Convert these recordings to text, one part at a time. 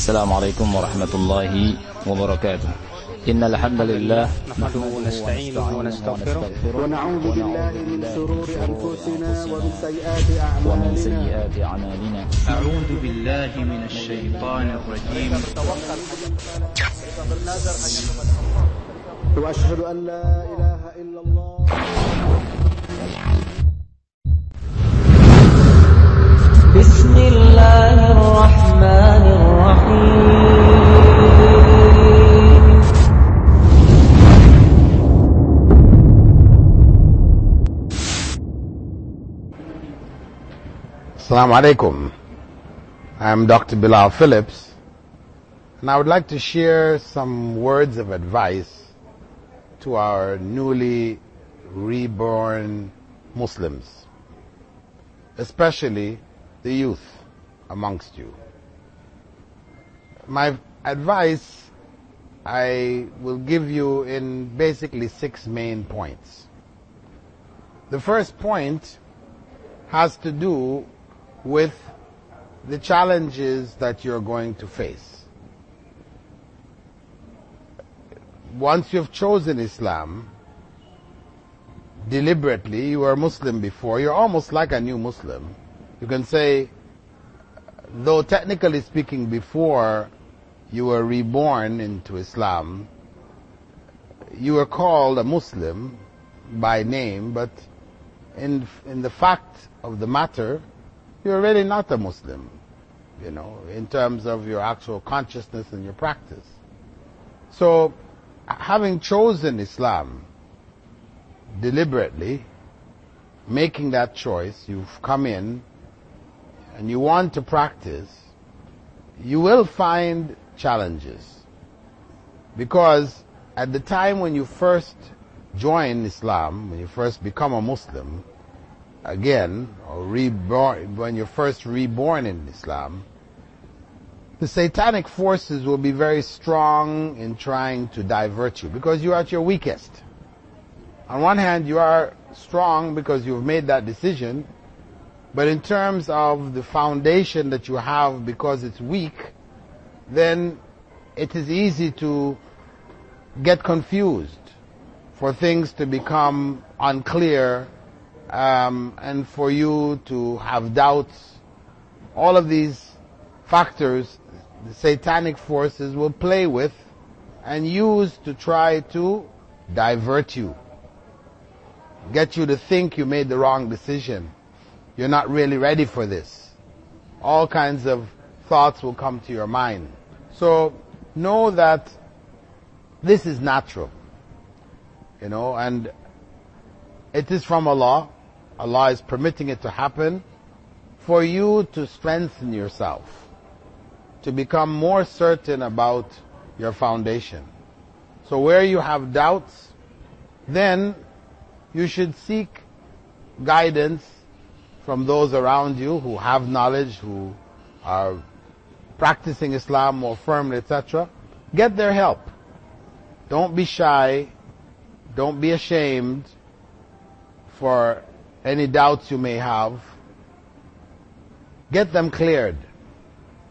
السلام عليكم ورحمة الله وبركاته. إن الحمد لله نحمده ونستعينه ونستغفره ونعوذ بالله من شرور أنفسنا ومن سيئات ومن أعمالنا سيئات أعمالنا. أعوذ بالله من الشيطان الرجيم. وأشهد أن لا إله إلا الله. بسم الله الرحمن الرحيم. Assalamu alaikum. I'm Dr. Bilal Philips, and I would like to share some words of advice to our newly reborn Muslims, especially the youth amongst you. My advice I will give you in basically six main points. The first point has to do with the challenges that you're going to face. Once you've chosen Islam, deliberately, you were Muslim before, you're almost like a new Muslim. You can say, though technically speaking before you were reborn into Islam, you were called a Muslim by name, but in, in the fact of the matter, you're really not a Muslim, you know, in terms of your actual consciousness and your practice. So, having chosen Islam deliberately, making that choice, you've come in and you want to practice, you will find challenges. Because at the time when you first join Islam, when you first become a Muslim, again, or reborn, when you're first reborn in Islam, the satanic forces will be very strong in trying to divert you because you're at your weakest. On one hand, you are strong because you've made that decision, but in terms of the foundation that you have because it's weak, then it is easy to get confused, for things to become unclear, um, and for you to have doubts. All of these factors, the satanic forces will play with and use to try to divert you. Get you to think you made the wrong decision. You're not really ready for this. All kinds of thoughts will come to your mind. So know that this is natural. You know, and it is from Allah. Allah is permitting it to happen for you to strengthen yourself, to become more certain about your foundation. So where you have doubts, then you should seek guidance from those around you who have knowledge, who are practicing Islam more firmly, etc. Get their help. Don't be shy. Don't be ashamed for any doubts you may have. Get them cleared.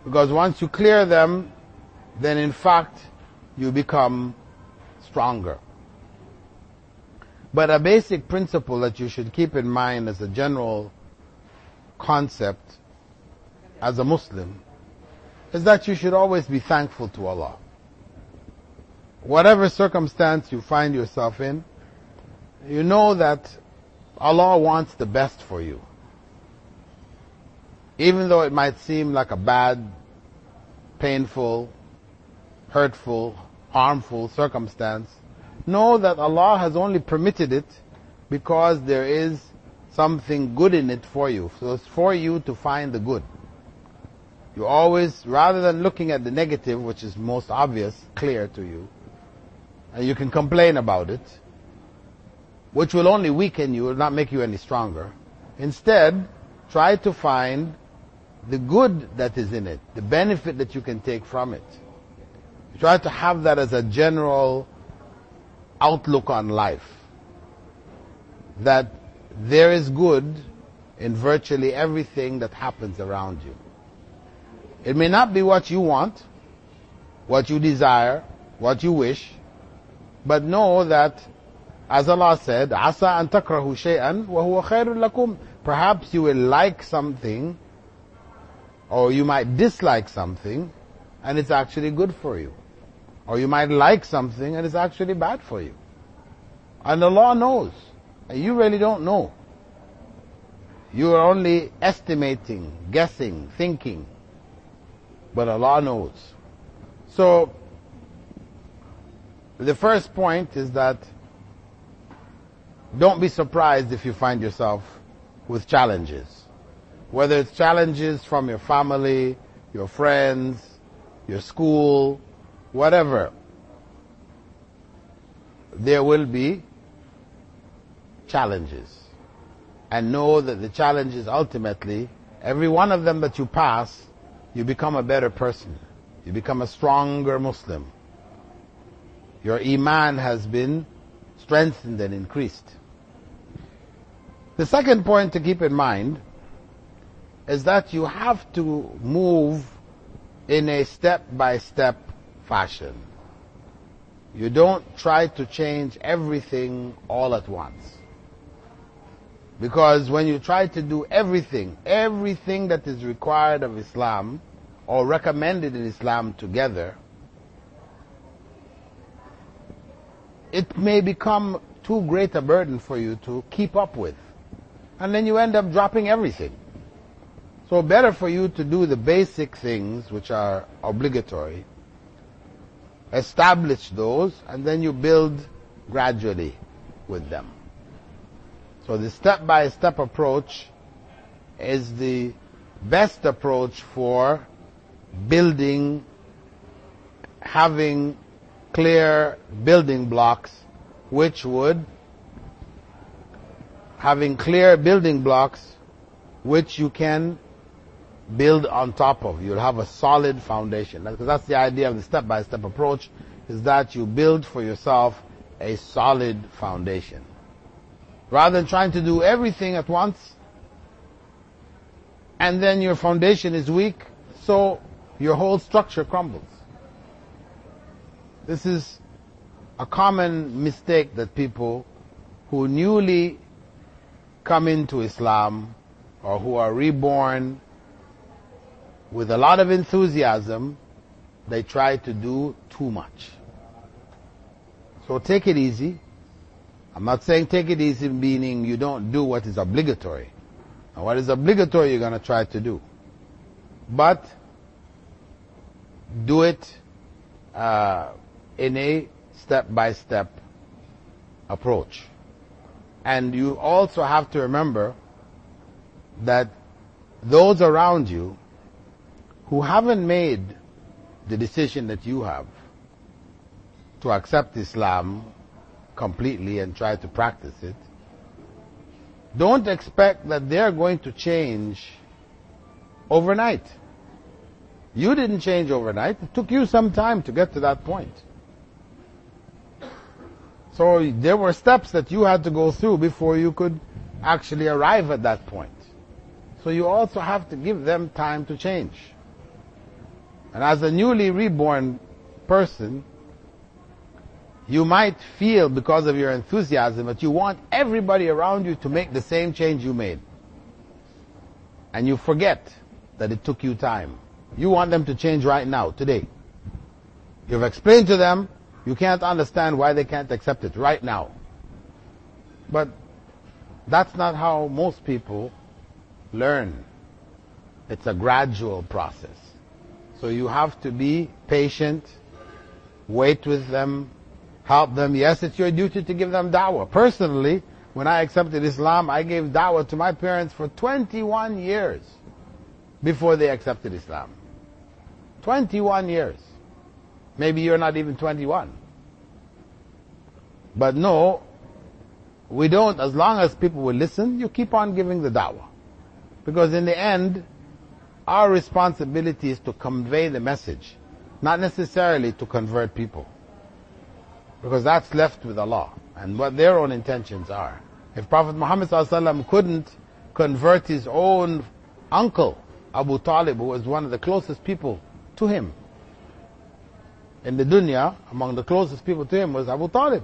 Because once you clear them, then in fact, you become stronger. But a basic principle that you should keep in mind as a general concept as a Muslim is that you should always be thankful to Allah. Whatever circumstance you find yourself in, you know that Allah wants the best for you. Even though it might seem like a bad, painful, hurtful, harmful circumstance, know that Allah has only permitted it because there is something good in it for you. So it's for you to find the good. You always, rather than looking at the negative, which is most obvious, clear to you, and you can complain about it, which will only weaken you, will not make you any stronger. Instead, try to find the good that is in it, the benefit that you can take from it. Try to have that as a general outlook on life. That there is good in virtually everything that happens around you. It may not be what you want, what you desire, what you wish, but know that, as Allah said, "Asa an takrahu shay'an wa huwa khairul lakum." Perhaps you will like something, or you might dislike something, and it's actually good for you. Or you might like something and it's actually bad for you. And Allah knows. And you really don't know. You are only estimating, guessing, thinking. But Allah knows. So, the first point is that don't be surprised if you find yourself with challenges. Whether it's challenges from your family, your friends, your school, whatever. There will be challenges. And know that the challenges ultimately, every one of them that you pass, you become a better person. You become a stronger Muslim. Your Iman has been strengthened and increased. The second point to keep in mind is that you have to move in a step-by-step fashion. You don't try to change everything all at once. Because when you try to do everything, everything that is required of Islam or recommended in Islam together, it may become too great a burden for you to keep up with. And then you end up dropping everything. So better for you to do the basic things which are obligatory, establish those, and then you build gradually with them. So the step-by-step -step approach is the best approach for building, having clear building blocks which would having clear building blocks which you can build on top of. You'll have a solid foundation. Because that's the idea of the step-by-step approach, is that you build for yourself a solid foundation. Rather than trying to do everything at once, and then your foundation is weak, so your whole structure crumbles. This is a common mistake that people who newly come into Islam or who are reborn with a lot of enthusiasm, they try to do too much. So take it easy. I'm not saying take it easy meaning you don't do what is obligatory. And what is obligatory you're going to try to do. But do it uh, in a step-by-step approach. And you also have to remember that those around you who haven't made the decision that you have to accept Islam completely and try to practice it, don't expect that they're going to change overnight. You didn't change overnight. It took you some time to get to that point. So there were steps that you had to go through before you could actually arrive at that point. So you also have to give them time to change. And as a newly reborn person, you might feel because of your enthusiasm that you want everybody around you to make the same change you made. And you forget that it took you time. You want them to change right now, today. You've explained to them, you can't understand why they can't accept it right now. But that's not how most people learn. It's a gradual process. So you have to be patient, wait with them, help them. Yes, it's your duty to give them da'wah. Personally, when I accepted Islam, I gave da'wah to my parents for 21 years before they accepted Islam. 21 years. Maybe you're not even 21. But no, we don't, as long as people will listen, you keep on giving the da'wah. Because in the end, our responsibility is to convey the message, not necessarily to convert people. Because that's left with Allah and what their own intentions are. If Prophet Muhammad couldn't convert his own uncle, Abu Talib, who was one of the closest people to him, in the dunya, among the closest people to him was Abu Talib.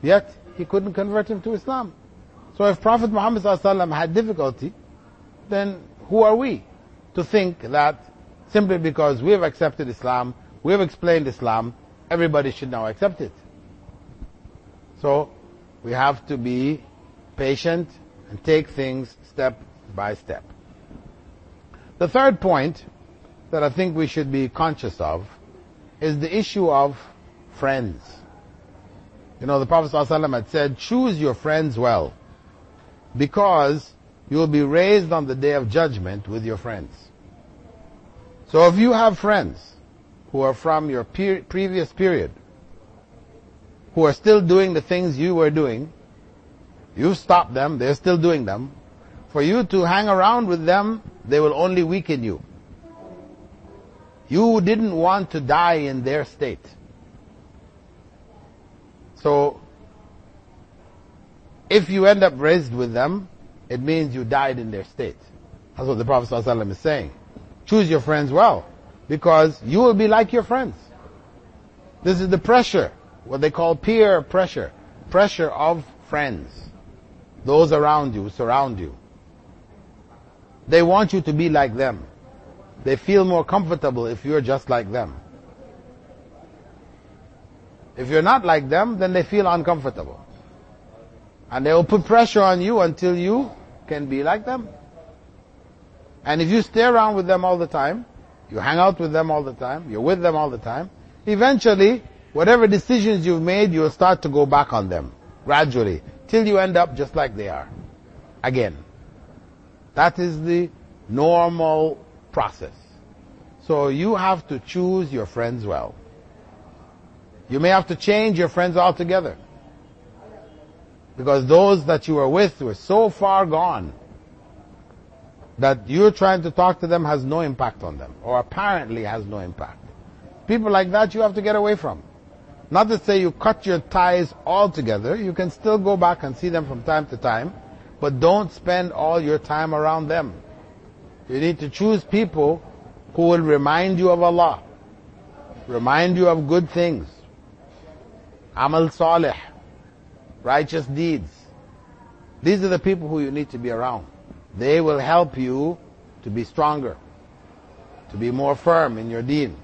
Yet, he couldn't convert him to Islam. So if Prophet Muhammad had difficulty, then who are we to think that simply because we have accepted Islam, we have explained Islam, everybody should now accept it. So, we have to be patient and take things step by step. The third point that I think we should be conscious of is the issue of friends. You know, the Prophet ﷺ had said, choose your friends well, because you will be raised on the day of judgment with your friends. So if you have friends who are from your per- previous period, who are still doing the things you were doing, you've stopped them, they're still doing them, for you to hang around with them, they will only weaken you. You didn't want to die in their state. So, if you end up raised with them, it means you died in their state. That's what the Prophet ﷺ is saying. Choose your friends well, because you will be like your friends. This is the pressure, what they call peer pressure. Pressure of friends. Those around you, surround you. They want you to be like them. They feel more comfortable if you're just like them. If you're not like them, then they feel uncomfortable. And they will put pressure on you until you can be like them. And if you stay around with them all the time, you hang out with them all the time, you're with them all the time, eventually, whatever decisions you've made, you'll start to go back on them, gradually, till you end up just like they are. Again. That is the normal process. So you have to choose your friends well. You may have to change your friends altogether. Because those that you were with were so far gone that you're trying to talk to them has no impact on them, or apparently has no impact. People like that you have to get away from. Not to say you cut your ties altogether, you can still go back and see them from time to time, but don't spend all your time around them. You need to choose people who will remind you of Allah, remind you of good things, amal salih, righteous deeds. These are the people who you need to be around. They will help you to be stronger, to be more firm in your deen.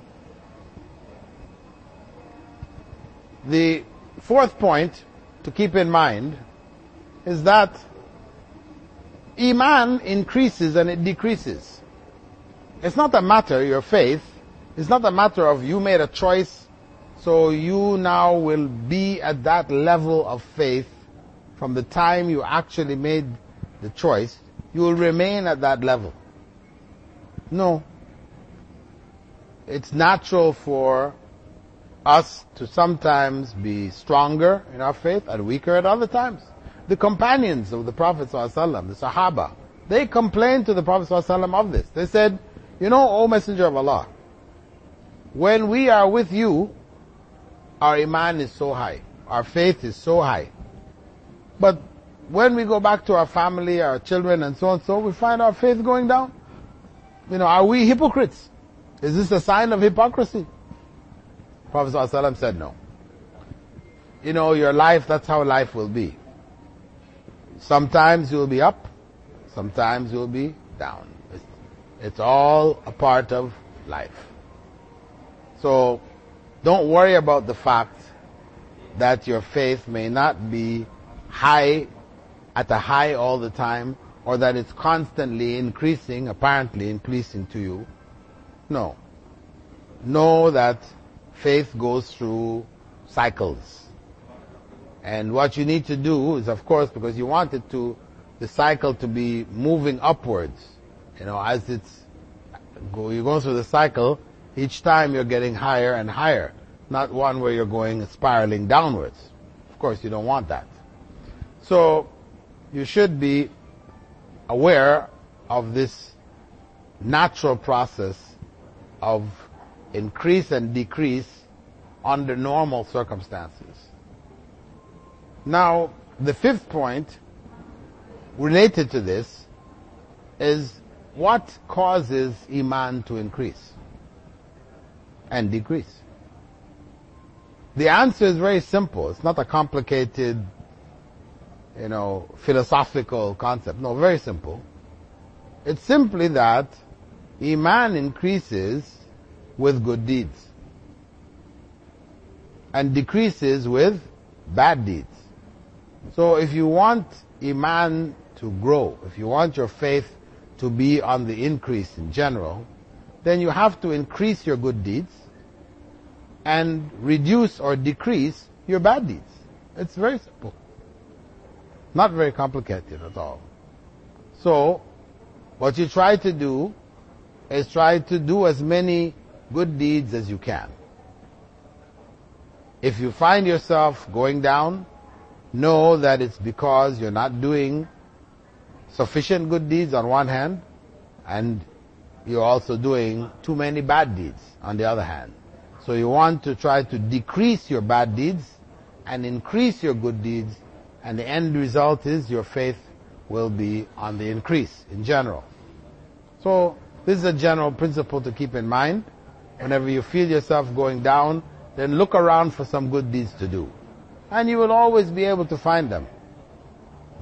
The fourth point to keep in mind is that Iman increases and it decreases. It's not a matter, your faith, it's not a matter of you made a choice, so you now will be at that level of faith from the time you actually made the choice, you will remain at that level. No. It's natural for us to sometimes be stronger in our faith and weaker at other times. The companions of the Prophet ﷺ, the Sahaba, they complained to the Prophet ﷺ of this. They said, you know, O Messenger of Allah, when we are with you, our iman is so high. Our faith is so high. But when we go back to our family, our children and so on and so, we find our faith going down. You know, are we hypocrites? Is this a sign of hypocrisy? Prophet ﷺ said no. You know, your life, that's how life will be. Sometimes you'll be up, sometimes you'll be down. It's, it's all a part of life. So, don't worry about the fact that your faith may not be high, at a high all the time, or that it's constantly increasing, apparently increasing to you. No. Know that faith goes through cycles. And what you need to do is, of course, because you want it to, the cycle to be moving upwards. You know, as it's, you're going through the cycle, each time you're getting higher and higher. Not one where you're going spiraling downwards. Of course, you don't want that. So, you should be aware of this natural process of increase and decrease under normal circumstances. Now, the fifth point related to this is what causes Iman to increase and decrease. The answer is very simple. It's not a complicated, you know, philosophical concept. No, very simple. It's simply that Iman increases with good deeds and decreases with bad deeds. So if you want Iman to grow, if you want your faith to be on the increase in general, then you have to increase your good deeds and reduce or decrease your bad deeds. It's very simple. Not very complicated at all. So, what you try to do is try to do as many good deeds as you can. If you find yourself going down, know that it's because you're not doing sufficient good deeds on one hand, and you're also doing too many bad deeds on the other hand. So you want to try to decrease your bad deeds and increase your good deeds, and the end result is your faith will be on the increase in general. So this is a general principle to keep in mind. Whenever you feel yourself going down, then look around for some good deeds to do. And you will always be able to find them.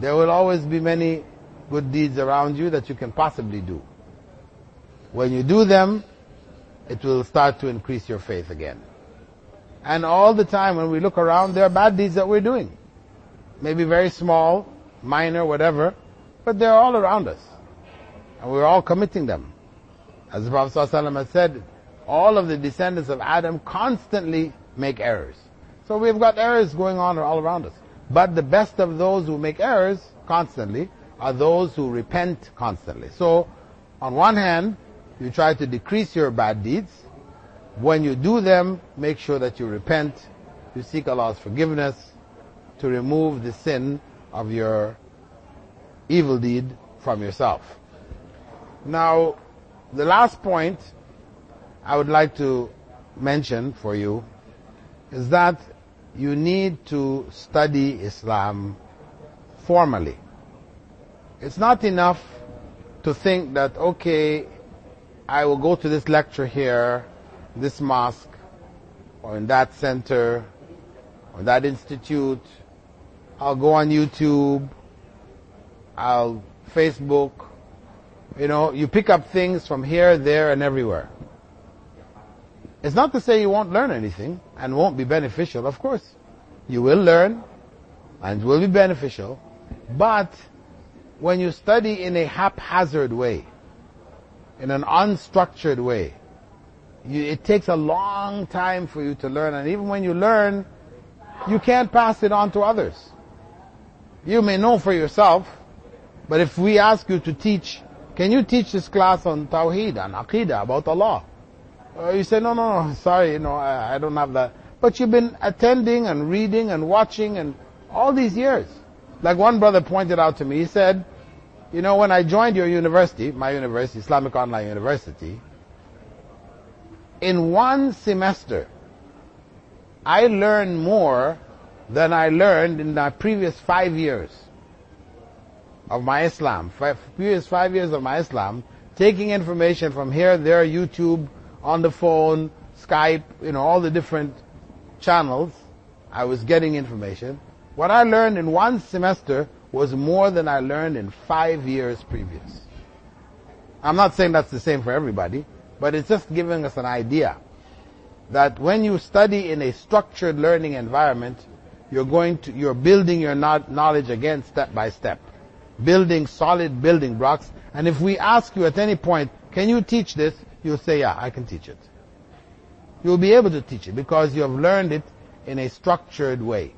There will always be many good deeds around you that you can possibly do. When you do them, it will start to increase your faith again. And all the time when we look around, there are bad deeds that we're doing. Maybe very small, minor, whatever, but they're all around us. And we're all committing them. As the Prophet ﷺ has said, all of the descendants of Adam constantly make errors. So we've got errors going on all around us. But the best of those who make errors constantly are those who repent constantly. So, on one hand, you try to decrease your bad deeds. When you do them, make sure that you repent, you seek Allah's forgiveness to remove the sin of your evil deed from yourself. Now, the last point I would like to mention for you is that you need to study Islam formally. It's not enough to think that, okay, I will go to this lecture here, this mosque, or in that center, or that institute. I'll go on YouTube. I'll Facebook. You know, you pick up things from here, there, and everywhere. It's not to say you won't learn anything and won't be beneficial. Of course, you will learn and will be beneficial. But when you study in a haphazard way, in an unstructured way, you, it takes a long time for you to learn. And even when you learn, you can't pass it on to others. You may know for yourself, but if we ask you to teach, can you teach this class on Tawheed and Aqidah about Allah? Uh, you say, no, no, no, sorry, you know, I, I don't have that. But you've been attending and reading and watching and all these years. Like one brother pointed out to me, he said, you know, when I joined your university, my university, Islamic Online University, in one semester, I learned more than I learned in the previous five years of my Islam. Five, previous five years of my Islam, taking information from here, there, YouTube, on the phone, Skype, you know, all the different channels. I was getting information. What I learned in one semester was more than I learned in five years previous. I'm not saying that's the same for everybody, but it's just giving us an idea that when you study in a structured learning environment, you're going to, you're building your knowledge again step by step. Building solid building blocks. And if we ask you at any point, can you teach this? You'll say, yeah, I can teach it. You'll be able to teach it because you have learned it in a structured way.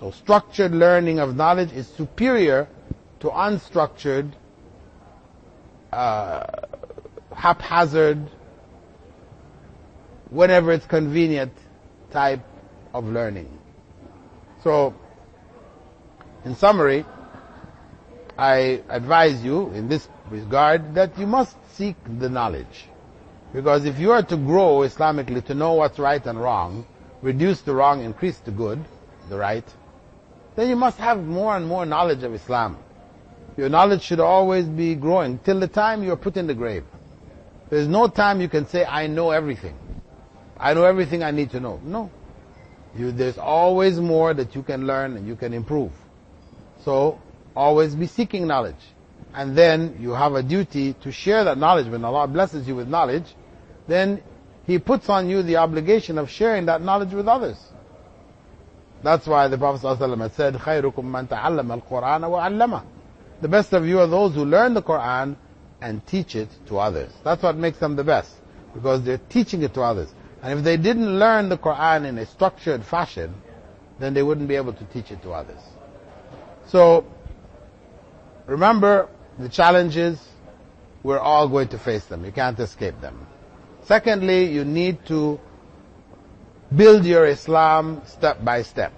So structured learning of knowledge is superior to unstructured, uh, haphazard, whenever it's convenient type of learning. So, in summary, I advise you in this regard that you must seek the knowledge. Because if you are to grow Islamically, to know what's right and wrong, reduce the wrong, increase the good, the right, then you must have more and more knowledge of Islam. Your knowledge should always be growing till the time you are put in the grave. There's no time you can say, I know everything. I know everything I need to know. No. You, there's always more that you can learn and you can improve. So, always be seeking knowledge. And then you have a duty to share that knowledge. When Allah blesses you with knowledge, then He puts on you the obligation of sharing that knowledge with others. That's why the Prophet ﷺ had said, خَيْرُكُمْ مَنْ تَعَلَّمَ الْقُرْآنَ وَعَلَّمَهُ The best of you are those who learn the Qur'an and teach it to others. That's what makes them the best. Because they're teaching it to others. And if they didn't learn the Qur'an in a structured fashion, then they wouldn't be able to teach it to others. So, remember the challenges, we're all going to face them. You can't escape them. Secondly, you need to build your Islam step by step.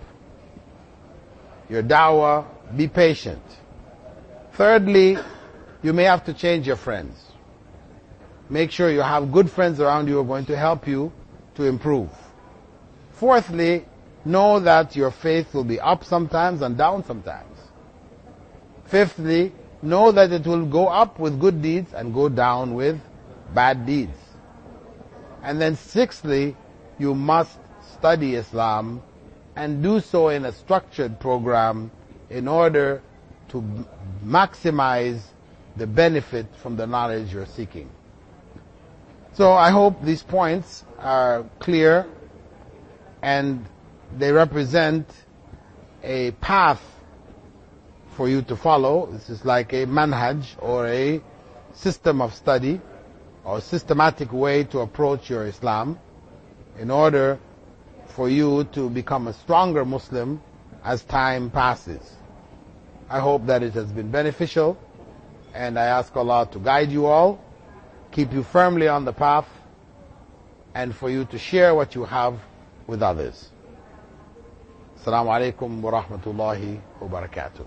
Your dawah, be patient. Thirdly, you may have to change your friends. Make sure you have good friends around you who are going to help you to improve. Fourthly, know that your faith will be up sometimes and down sometimes. Fifthly, know that it will go up with good deeds and go down with bad deeds. And then sixthly, you must study Islam and do so in a structured program in order to maximize the benefit from the knowledge you're seeking. So I hope these points are clear and they represent a path for you to follow. This is like a manhaj or a system of study or systematic way to approach your Islam in order for you to become a stronger Muslim as time passes. I hope that it has been beneficial and I ask Allah to guide you all keep you firmly on the path, and for you to share what you have with others. Assalamu alaikum wa rahmatullahi wa barakatuh.